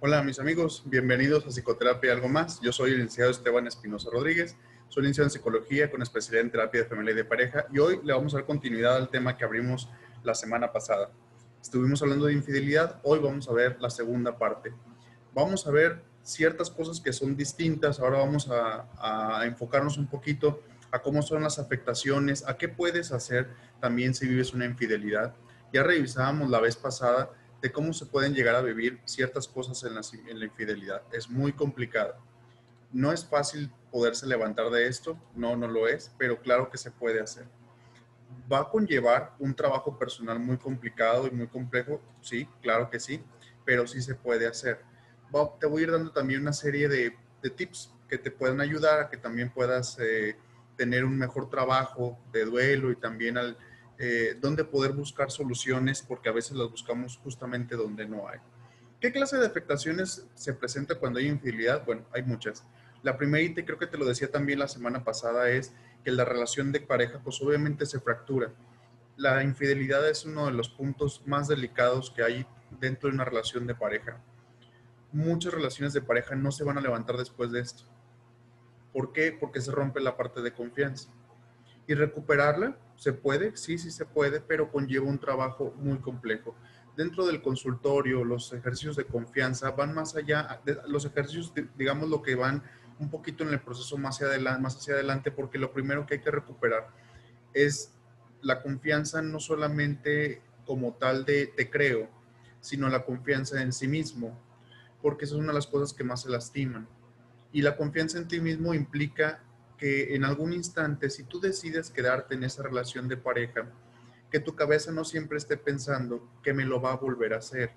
Hola mis amigos, bienvenidos a Psicoterapia y Algo Más. Yo soy el licenciado Esteban Espinosa Rodríguez, soy licenciado en Psicología con especialidad en Terapia de Familia y de Pareja y hoy le vamos a dar continuidad al tema que abrimos la semana pasada. Estuvimos hablando de infidelidad, hoy vamos a ver la segunda parte. Vamos a ver ciertas cosas que son distintas, ahora vamos a, a enfocarnos un poquito a cómo son las afectaciones, a qué puedes hacer también si vives una infidelidad. Ya revisábamos la vez pasada de cómo se pueden llegar a vivir ciertas cosas en la, infidelidad. Es muy complicado. No es fácil poderse levantar de esto, no, no lo es, pero claro que se puede hacer. ¿Va a conllevar un trabajo personal muy complicado y muy complejo? Sí, claro que sí, pero sí se puede hacer. te voy a ir dando también una serie de, de tips que te pueden ayudar a que también puedas eh, tener un mejor trabajo de duelo y también al, eh, dónde poder buscar soluciones, porque a veces las buscamos justamente donde no hay. ¿Qué clase de afectaciones se presenta cuando hay infidelidad? Bueno, hay muchas. La primera, y creo que te lo decía también la semana pasada, es que la relación de pareja, pues obviamente se fractura. La infidelidad es uno de los puntos más delicados que hay dentro de una relación de pareja. Muchas relaciones de pareja no se van a levantar después de esto. ¿Por qué? Porque se rompe la parte de confianza. Y recuperarla, ¿se puede? Sí, sí se puede, pero conlleva un trabajo muy complejo. Dentro del consultorio, los ejercicios de confianza van más allá, los ejercicios, digamos, lo que van un poquito en el proceso más adelante, más hacia adelante, porque lo primero que hay que recuperar es la confianza no solamente como tal de te creo, sino la confianza en sí mismo, porque esa es una de las cosas que más se lastiman. Y la confianza en ti mismo implica que en algún instante, si tú decides quedarte en esa relación de pareja, que tu cabeza no siempre esté pensando que me lo va a volver a hacer.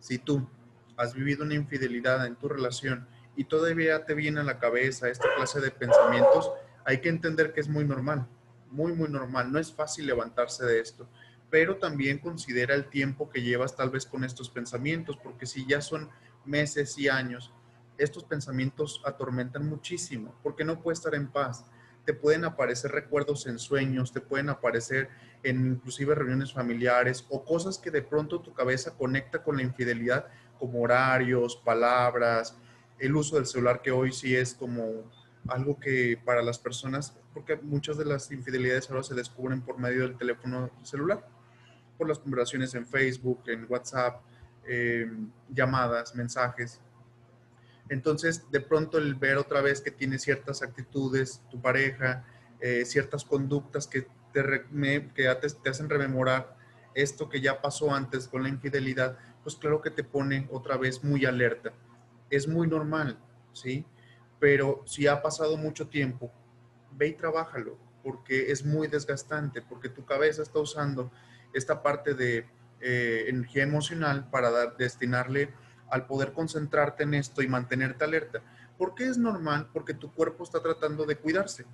Si tú has vivido una infidelidad en tu relación y todavía te viene a la cabeza esta clase de pensamientos, hay que entender que es muy normal, muy, muy normal. No es fácil levantarse de esto, pero también considera el tiempo que llevas tal vez con estos pensamientos, porque si ya son meses y años, estos pensamientos atormentan muchísimo porque no puedes estar en paz. Te pueden aparecer recuerdos en sueños, te pueden aparecer en inclusive reuniones familiares o cosas que de pronto tu cabeza conecta con la infidelidad, como horarios, palabras, el uso del celular que hoy sí es como algo que para las personas, porque muchas de las infidelidades ahora se descubren por medio del teléfono celular, por las conversaciones en Facebook, en WhatsApp, eh, llamadas, mensajes. Entonces, de pronto el ver otra vez que tiene ciertas actitudes, tu pareja, eh, ciertas conductas que, te, que te, hacen rememorar esto que ya pasó antes con la infidelidad, pues claro que te pone otra vez muy alerta. Es muy normal, ¿sí? Pero si ha pasado mucho tiempo, ve y trabájalo, porque es muy desgastante, porque tu cabeza está usando esta parte de eh, energía emocional para dar, destinarle al poder concentrarte en esto y mantenerte alerta. ¿Por qué es normal? Porque tu cuerpo está tratando de cuidarse.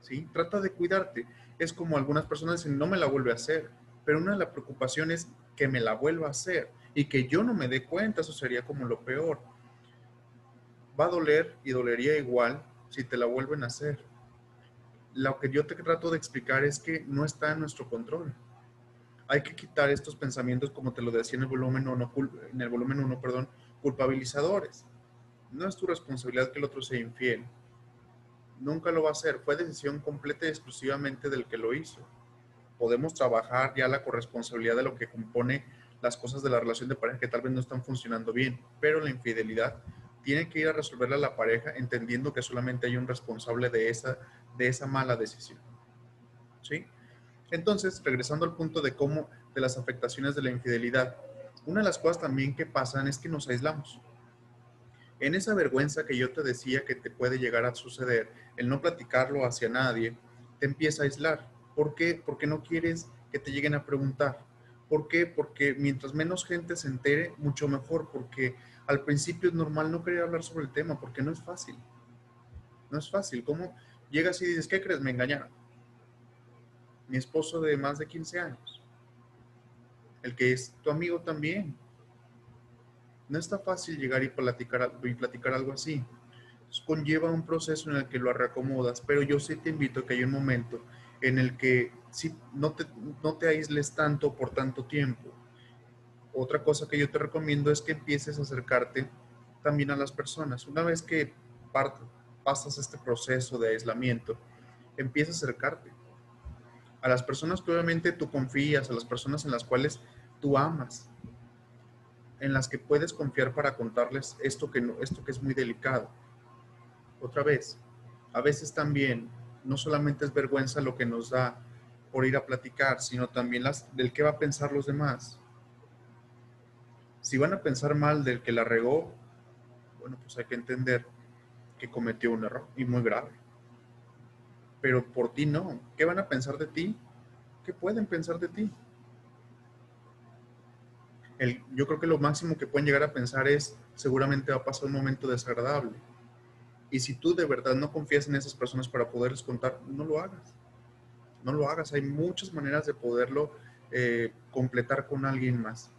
¿Sí? Trata de cuidarte. Es como algunas personas dicen, no me la vuelve a hacer. Pero una de las preocupaciones es que me la vuelva a hacer y que yo no me dé cuenta, eso sería como lo peor. Va a doler y dolería igual si te la vuelven a hacer. Lo que yo te trato de explicar es que no está en nuestro control hay que quitar estos pensamientos, como te lo decía en el volumen 1, en el volumen 1, perdón, culpabilizadores. No es tu responsabilidad que el otro sea infiel. Nunca lo va a hacer. Fue decisión completa y exclusivamente del que lo hizo. Podemos trabajar ya la corresponsabilidad de lo que compone las cosas de la relación de pareja que tal vez no están funcionando bien, pero la infidelidad tiene que ir a resolverla la pareja entendiendo que solamente hay un responsable de esa, de esa mala decisión. ¿Sí? Entonces, regresando al punto de cómo, de las afectaciones de la infidelidad, una de las cosas también que pasan es que nos aislamos. En esa vergüenza que yo te decía que te puede llegar a suceder, el no platicarlo hacia nadie, te empieza a aislar. ¿Por qué? Porque no quieres que te lleguen a preguntar. ¿Por qué? Porque mientras menos gente se entere, mucho mejor, porque al principio es normal no querer hablar sobre el tema, porque no es fácil. No es fácil. ¿Cómo llegas y dices, ¿qué crees? Me engañaron mi esposo de más de 15 años, el que es tu amigo también. No está fácil llegar y platicar, y platicar algo así. conlleva un proceso en el que lo reacomodas, pero yo sí te invito a que hay un momento en el que si no, te, no te aísles tanto por tanto tiempo. Otra cosa que yo te recomiendo es que empieces a acercarte también a las personas. Una vez que pasas este proceso de aislamiento, empieza a acercarte a las personas que obviamente tú confías, a las personas en las cuales tú amas, en las que puedes confiar para contarles esto que, no, esto que es muy delicado. Otra vez, a veces también no solamente es vergüenza lo que nos da por ir a platicar, sino también las, del qué va a pensar los demás. Si van a pensar mal del que la regó, bueno, pues hay que entender que cometió un error y muy grave pero por ti no. ¿Qué van a pensar de ti? ¿Qué pueden pensar de ti? El, yo creo que lo máximo que pueden llegar a pensar es, seguramente va a pasar un momento desagradable. Y si tú de verdad no confías en esas personas para poderles contar, no lo hagas. No lo hagas. Hay muchas maneras de poderlo eh, completar con alguien más.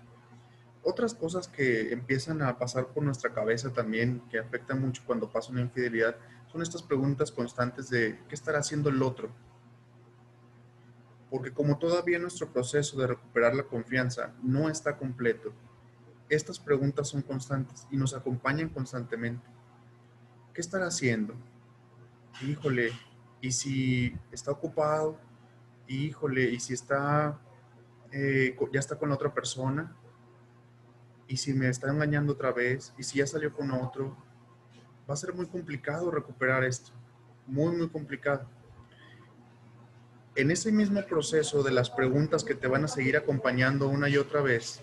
Otras cosas que empiezan a pasar por nuestra cabeza también, que afectan mucho cuando pasa una infidelidad, son estas preguntas constantes de qué estará haciendo el otro. Porque como todavía nuestro proceso de recuperar la confianza no está completo, estas preguntas son constantes y nos acompañan constantemente. ¿Qué estará haciendo? Híjole, ¿y si está ocupado? Híjole, ¿y si está, eh, ya está con otra persona? ¿Y si me está engañando otra vez? ¿Y si ya salió con otro? Va a ser muy complicado recuperar esto, muy, muy complicado. En ese mismo proceso de las preguntas que te van a seguir acompañando una y otra vez,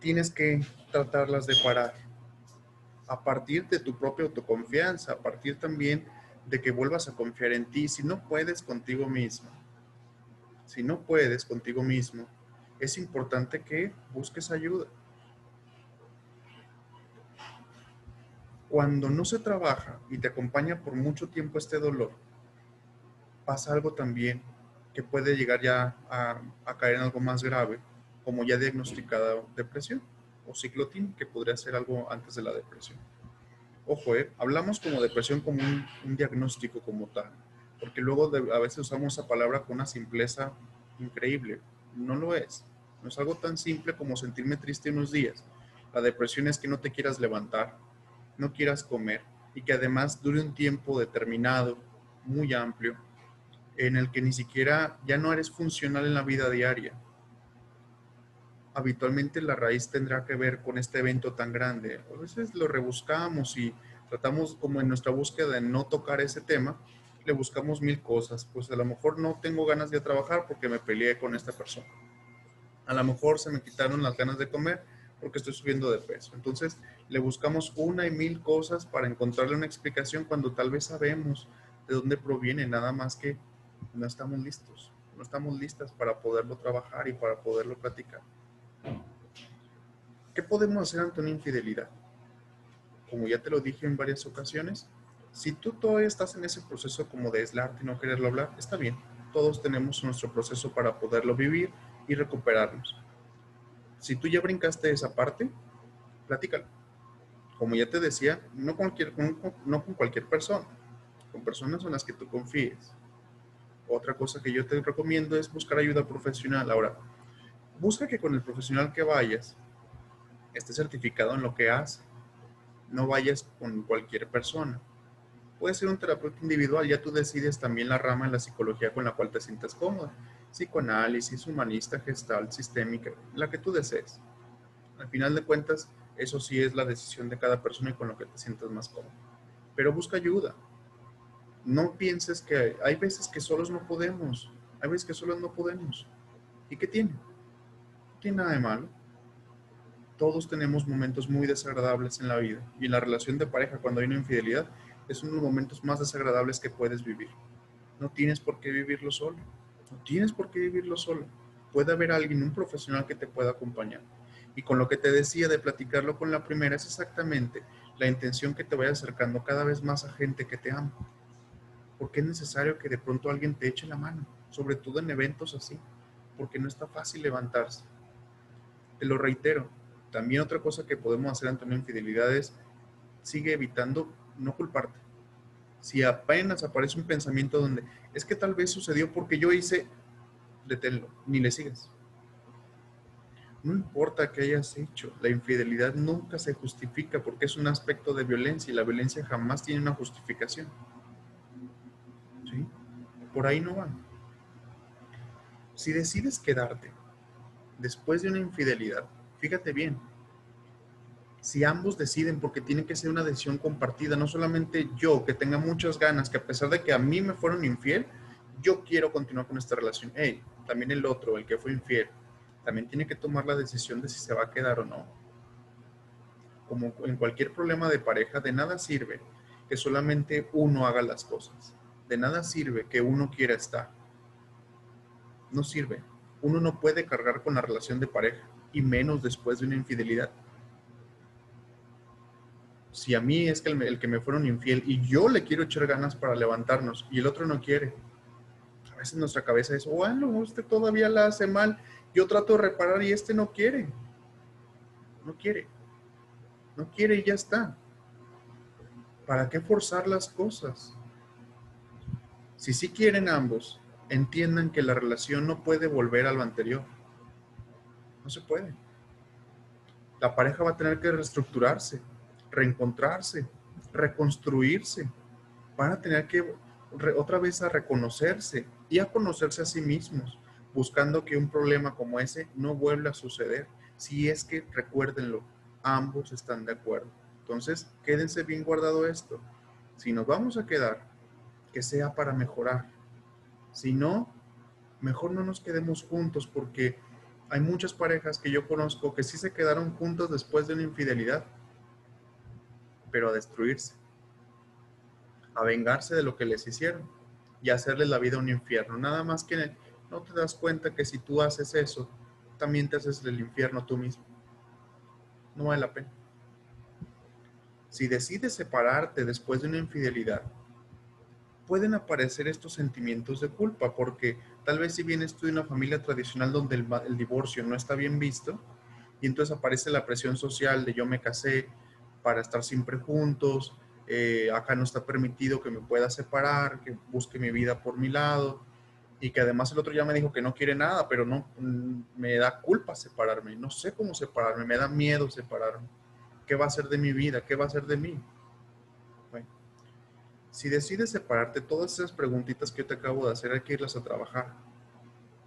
tienes que tratarlas de parar. A partir de tu propia autoconfianza, a partir también de que vuelvas a confiar en ti. Si no puedes contigo mismo, si no puedes contigo mismo, es importante que busques ayuda. Cuando no se trabaja y te acompaña por mucho tiempo este dolor, pasa algo también que puede llegar ya a, caer en algo más grave, como ya diagnosticada depresión o ciclotín, que podría ser algo antes de la depresión. Ojo, eh, hablamos como depresión como un, diagnóstico como tal, porque luego a veces usamos esa palabra con una simpleza increíble. No lo es. No es algo tan simple como sentirme triste unos días. La depresión es que no te quieras levantar, no quieras comer y que además dure un tiempo determinado, muy amplio, en el que ni siquiera ya no eres funcional en la vida diaria. Habitualmente la raíz tendrá que ver con este evento tan grande. A veces lo rebuscamos y tratamos como en nuestra búsqueda de no tocar ese tema, le buscamos mil cosas. Pues a lo mejor no tengo ganas de trabajar porque me peleé con esta persona. A lo mejor se me quitaron las ganas de comer porque estoy subiendo de peso. Entonces, le buscamos una y mil cosas para encontrarle una explicación cuando tal vez sabemos de dónde proviene, nada más que no estamos listos, no estamos listas para poderlo trabajar y para poderlo platicar. ¿Qué podemos hacer ante una infidelidad? Como ya te lo dije en varias ocasiones, si tú todavía estás en ese proceso como de aislarte y no quererlo hablar, está bien. Todos tenemos nuestro proceso para poderlo vivir y recuperarnos si tú ya brincaste esa parte, platícalo. Como ya te decía, no, con cualquier persona, con personas en las que tú confíes. Otra cosa que yo te recomiendo es buscar ayuda profesional. Ahora, busca que con el profesional que vayas esté certificado en lo que hace. No vayas con cualquier persona. Puede ser un terapeuta individual, ya tú decides también la rama en la psicología con la cual te sientas cómoda psicoanálisis, humanista, gestal, sistémica, la que tú desees. Al final de cuentas, eso sí es la decisión de cada persona y con lo que te sientas más cómodo. Pero busca ayuda. No pienses que hay veces que solos no podemos. Hay veces que solos no podemos. ¿Y qué tiene? No tiene nada de malo. Todos tenemos momentos muy desagradables en la vida. Y en la relación de pareja, cuando hay una infidelidad, es uno de los momentos más desagradables que puedes vivir. No tienes por qué vivirlo solo. No tienes por qué vivirlo solo. Puede haber alguien, un profesional que te pueda acompañar. Y con lo que te decía de platicarlo con la primera es exactamente la intención que te vaya acercando cada vez más a gente que te ama. Porque es necesario que de pronto alguien te eche la mano, sobre todo en eventos así, porque no está fácil levantarse. Te lo reitero, también otra cosa que podemos hacer ante una infidelidad es sigue evitando no culparte si apenas aparece un pensamiento donde es que tal vez sucedió porque yo hice, deténlo, ni le sigas. No importa qué hayas hecho, la infidelidad nunca se justifica porque es un aspecto de violencia y la violencia jamás tiene una justificación. ¿Sí? Por ahí no va. Si decides quedarte después de una infidelidad, fíjate bien, si ambos deciden, porque tiene que ser una decisión compartida, no solamente yo que tenga muchas ganas, que a pesar de que a mí me fueron infiel, yo quiero continuar con esta relación. Hey, también el otro, el que fue infiel, también tiene que tomar la decisión de si se va a quedar o no. Como en cualquier problema de pareja, de nada sirve que solamente uno haga las cosas. De nada sirve que uno quiera estar. No sirve. Uno no puede cargar con la relación de pareja y menos después de una infidelidad si a mí es que el, que me fueron infiel y yo le quiero echar ganas para levantarnos y el otro no quiere, a veces nuestra cabeza es, bueno, usted todavía la hace mal, yo trato de reparar y este no quiere, no quiere, no quiere y ya está. ¿Para qué forzar las cosas? Si sí quieren ambos, entiendan que la relación no puede volver a lo anterior. No se puede. La pareja va a tener que reestructurarse reencontrarse, reconstruirse, van a tener que otra vez a reconocerse y a conocerse a sí mismos, buscando que un problema como ese no vuelva a suceder. Si es que, recuérdenlo, ambos están de acuerdo. Entonces, quédense bien guardado esto. Si nos vamos a quedar, que sea para mejorar. Si no, mejor no nos quedemos juntos porque hay muchas parejas que yo conozco que sí se quedaron juntos después de una infidelidad pero a destruirse, a vengarse de lo que les hicieron y hacerles la vida un infierno. Nada más que no te das cuenta que si tú haces eso, también te haces el infierno tú mismo. No vale la pena. Si decides separarte después de una infidelidad, pueden aparecer estos sentimientos de culpa, porque tal vez si vienes tú de una familia tradicional donde el, el divorcio no está bien visto, y entonces aparece la presión social de yo me casé, para estar siempre juntos, eh, acá no está permitido que me pueda separar, que busque mi vida por mi lado, y que además el otro ya me dijo que no quiere nada, pero no mm, me da culpa separarme, no sé cómo separarme, me da miedo separarme. ¿Qué va a ser de mi vida? ¿Qué va a ser de mí? Si decides separarte, todas esas preguntitas que yo te acabo de hacer hay que irlas a trabajar.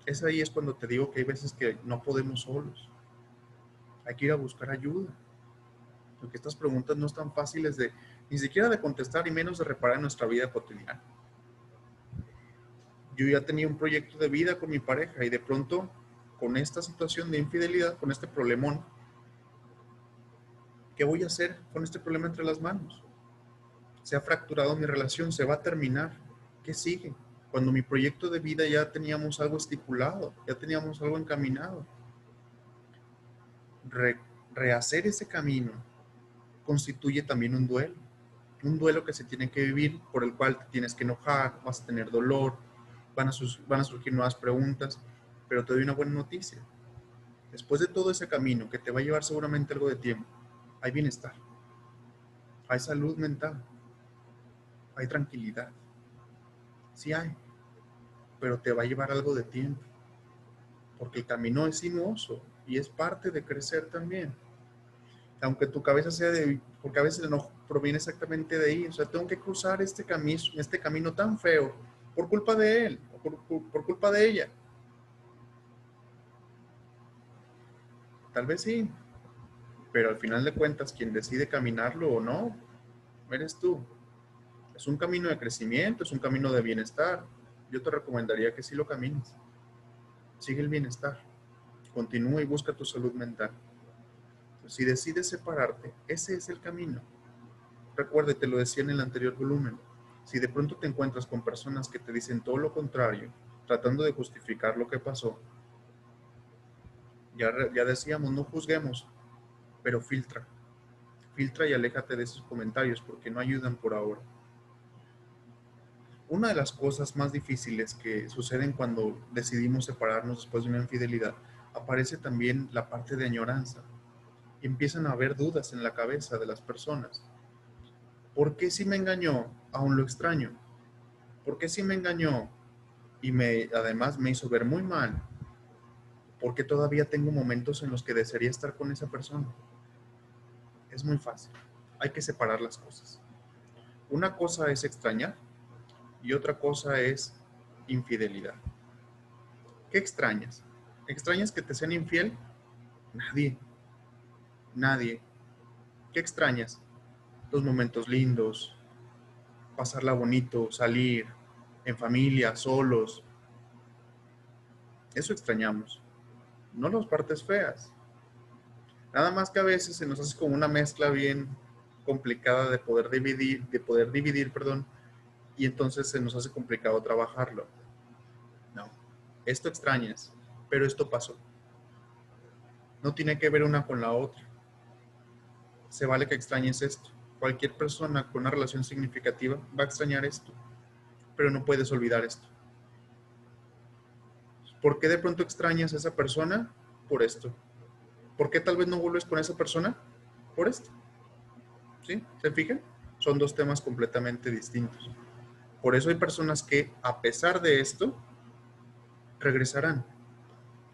Es ahí es cuando te digo que hay veces que no podemos solos. Hay que ir a buscar ayuda porque estas preguntas no están fáciles de ni siquiera de contestar y menos de reparar en nuestra vida cotidiana. Yo ya tenía un proyecto de vida con mi pareja y de pronto con esta situación de infidelidad, con este problemón, ¿qué voy a hacer con este problema entre las manos? Se ha fracturado mi relación, se va a terminar. ¿Qué sigue? Cuando mi proyecto de vida ya teníamos algo estipulado, ya teníamos algo encaminado. rehacer ese camino constituye también un duelo. Un duelo que se tiene que vivir, por el cual te tienes que enojar, vas a tener dolor, van a, surgir nuevas preguntas, pero te doy una buena noticia. Después de todo ese camino, que te va a llevar seguramente algo de tiempo, hay bienestar, hay salud mental, hay tranquilidad. Sí hay, pero te va a llevar algo de tiempo, porque el camino es sinuoso y es parte de crecer también aunque tu cabeza sea de, porque a veces no proviene exactamente de ahí, o sea, tengo que cruzar este camino, este camino tan feo por culpa de él, por, por culpa de ella. Tal vez sí, pero al final de cuentas, quien decide caminarlo o no, eres tú. Es un camino de crecimiento, es un camino de bienestar. Yo te recomendaría que sí lo camines. Sigue el bienestar. Continúa y busca tu salud mental. Si decides separarte, ese es el camino. Recuerde, te lo decía en el anterior volumen. Si de pronto te encuentras con personas que te dicen todo lo contrario, tratando de justificar lo que pasó, ya, ya decíamos, no juzguemos, pero filtra. Filtra y aléjate de esos comentarios porque no ayudan por ahora. Una de las cosas más difíciles que suceden cuando decidimos separarnos después de una infidelidad, aparece también la parte de añoranza empiezan a haber dudas en la cabeza de las personas. ¿Por qué si me engañó? Aún lo extraño. ¿Por qué si me engañó? Y me, además me hizo ver muy mal. porque todavía tengo momentos en los que desearía estar con esa persona. Es muy fácil. Hay que separar las cosas. Una cosa es extrañar y otra cosa es infidelidad. ¿Qué extrañas? ¿Extrañas que te sean infiel? Nadie. Nadie. ¿Qué extrañas? Los momentos lindos, pasarla bonito, salir en familia, solos. Eso extrañamos. No las partes feas. Nada más que a veces se nos hace como una mezcla bien complicada de poder dividir, de poder dividir, perdón, y entonces se nos hace complicado trabajarlo. No, esto extrañas, pero esto pasó. No tiene que ver una con la otra. Se vale que extrañes esto. Cualquier persona con una relación significativa va a extrañar esto, pero no puedes olvidar esto. ¿Por qué de pronto extrañas a esa persona? Por esto. ¿Por qué tal vez no vuelves con esa persona? Por esto. ¿Sí? ¿Se fijan? Son dos temas completamente distintos. Por eso hay personas que, a pesar de esto, regresarán.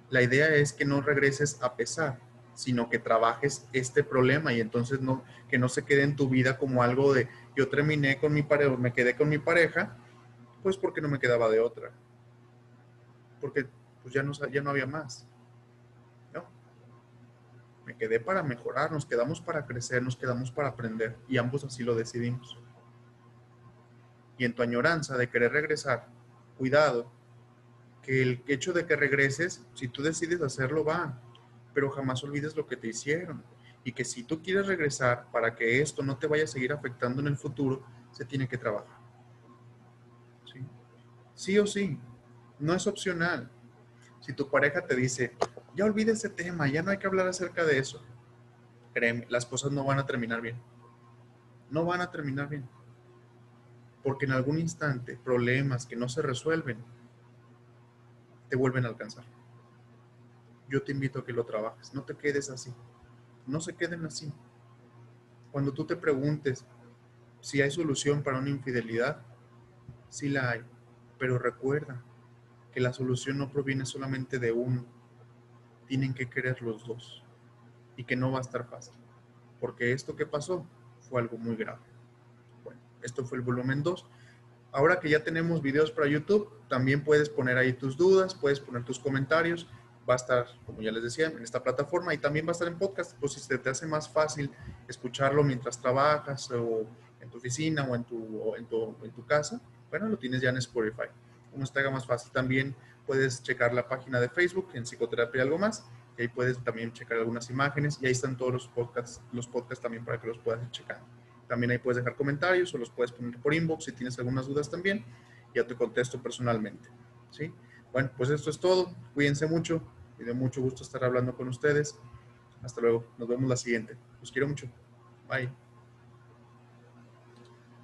La idea es que no regreses a pesar, sino que trabajes este problema y entonces no, que no se quede en tu vida como algo de yo terminé con mi pareja, me quedé con mi pareja, pues porque no me quedaba de otra. Porque pues ya no, ya no había más. ¿no? Me quedé para mejorar, nos quedamos para crecer, nos quedamos para aprender y ambos así lo decidimos. Y en tu añoranza de querer regresar, cuidado, que el hecho de que regreses, si tú decides hacerlo, va, pero jamás olvides lo que te hicieron. Y que si tú quieres regresar para que esto no te vaya a seguir afectando en el futuro, se tiene que trabajar. ¿Sí? sí o sí, no es opcional. Si tu pareja te dice, ya olvide ese tema, ya no hay que hablar acerca de eso, créeme, las cosas no van a terminar bien. No van a terminar bien. Porque en algún instante problemas que no se resuelven te vuelven a alcanzar. Yo te invito a que lo trabajes, no te quedes así. No se queden así. Cuando tú te preguntes si hay solución para una infidelidad, sí la hay. Pero recuerda, que la solución no proviene solamente de uno, tienen que querer los dos y que no va a estar fácil, porque esto que pasó fue algo muy grave. Bueno, esto fue el volumen 2. Ahora que ya tenemos videos para YouTube, también puedes poner ahí tus dudas, puedes poner tus comentarios. Va a estar, como ya les decía, en esta plataforma y también va a estar en podcast. Pues si se te hace más fácil escucharlo mientras trabajas o en tu oficina o en tu, en tu, en tu casa, bueno, lo tienes ya en Spotify como te haga más fácil. También puedes checar la página de Facebook en Psicoterapia y algo más. Y ahí puedes también checar algunas imágenes y ahí están todos los podcasts, los podcasts también para que los puedas checar. También ahí puedes dejar comentarios o los puedes poner por inbox si tienes algunas dudas también. Ya te contesto personalmente. ¿sí? Bueno, pues esto es todo. Cuídense mucho y de mucho gusto estar hablando con ustedes. Hasta luego. Nos vemos la siguiente. Los quiero mucho. Bye.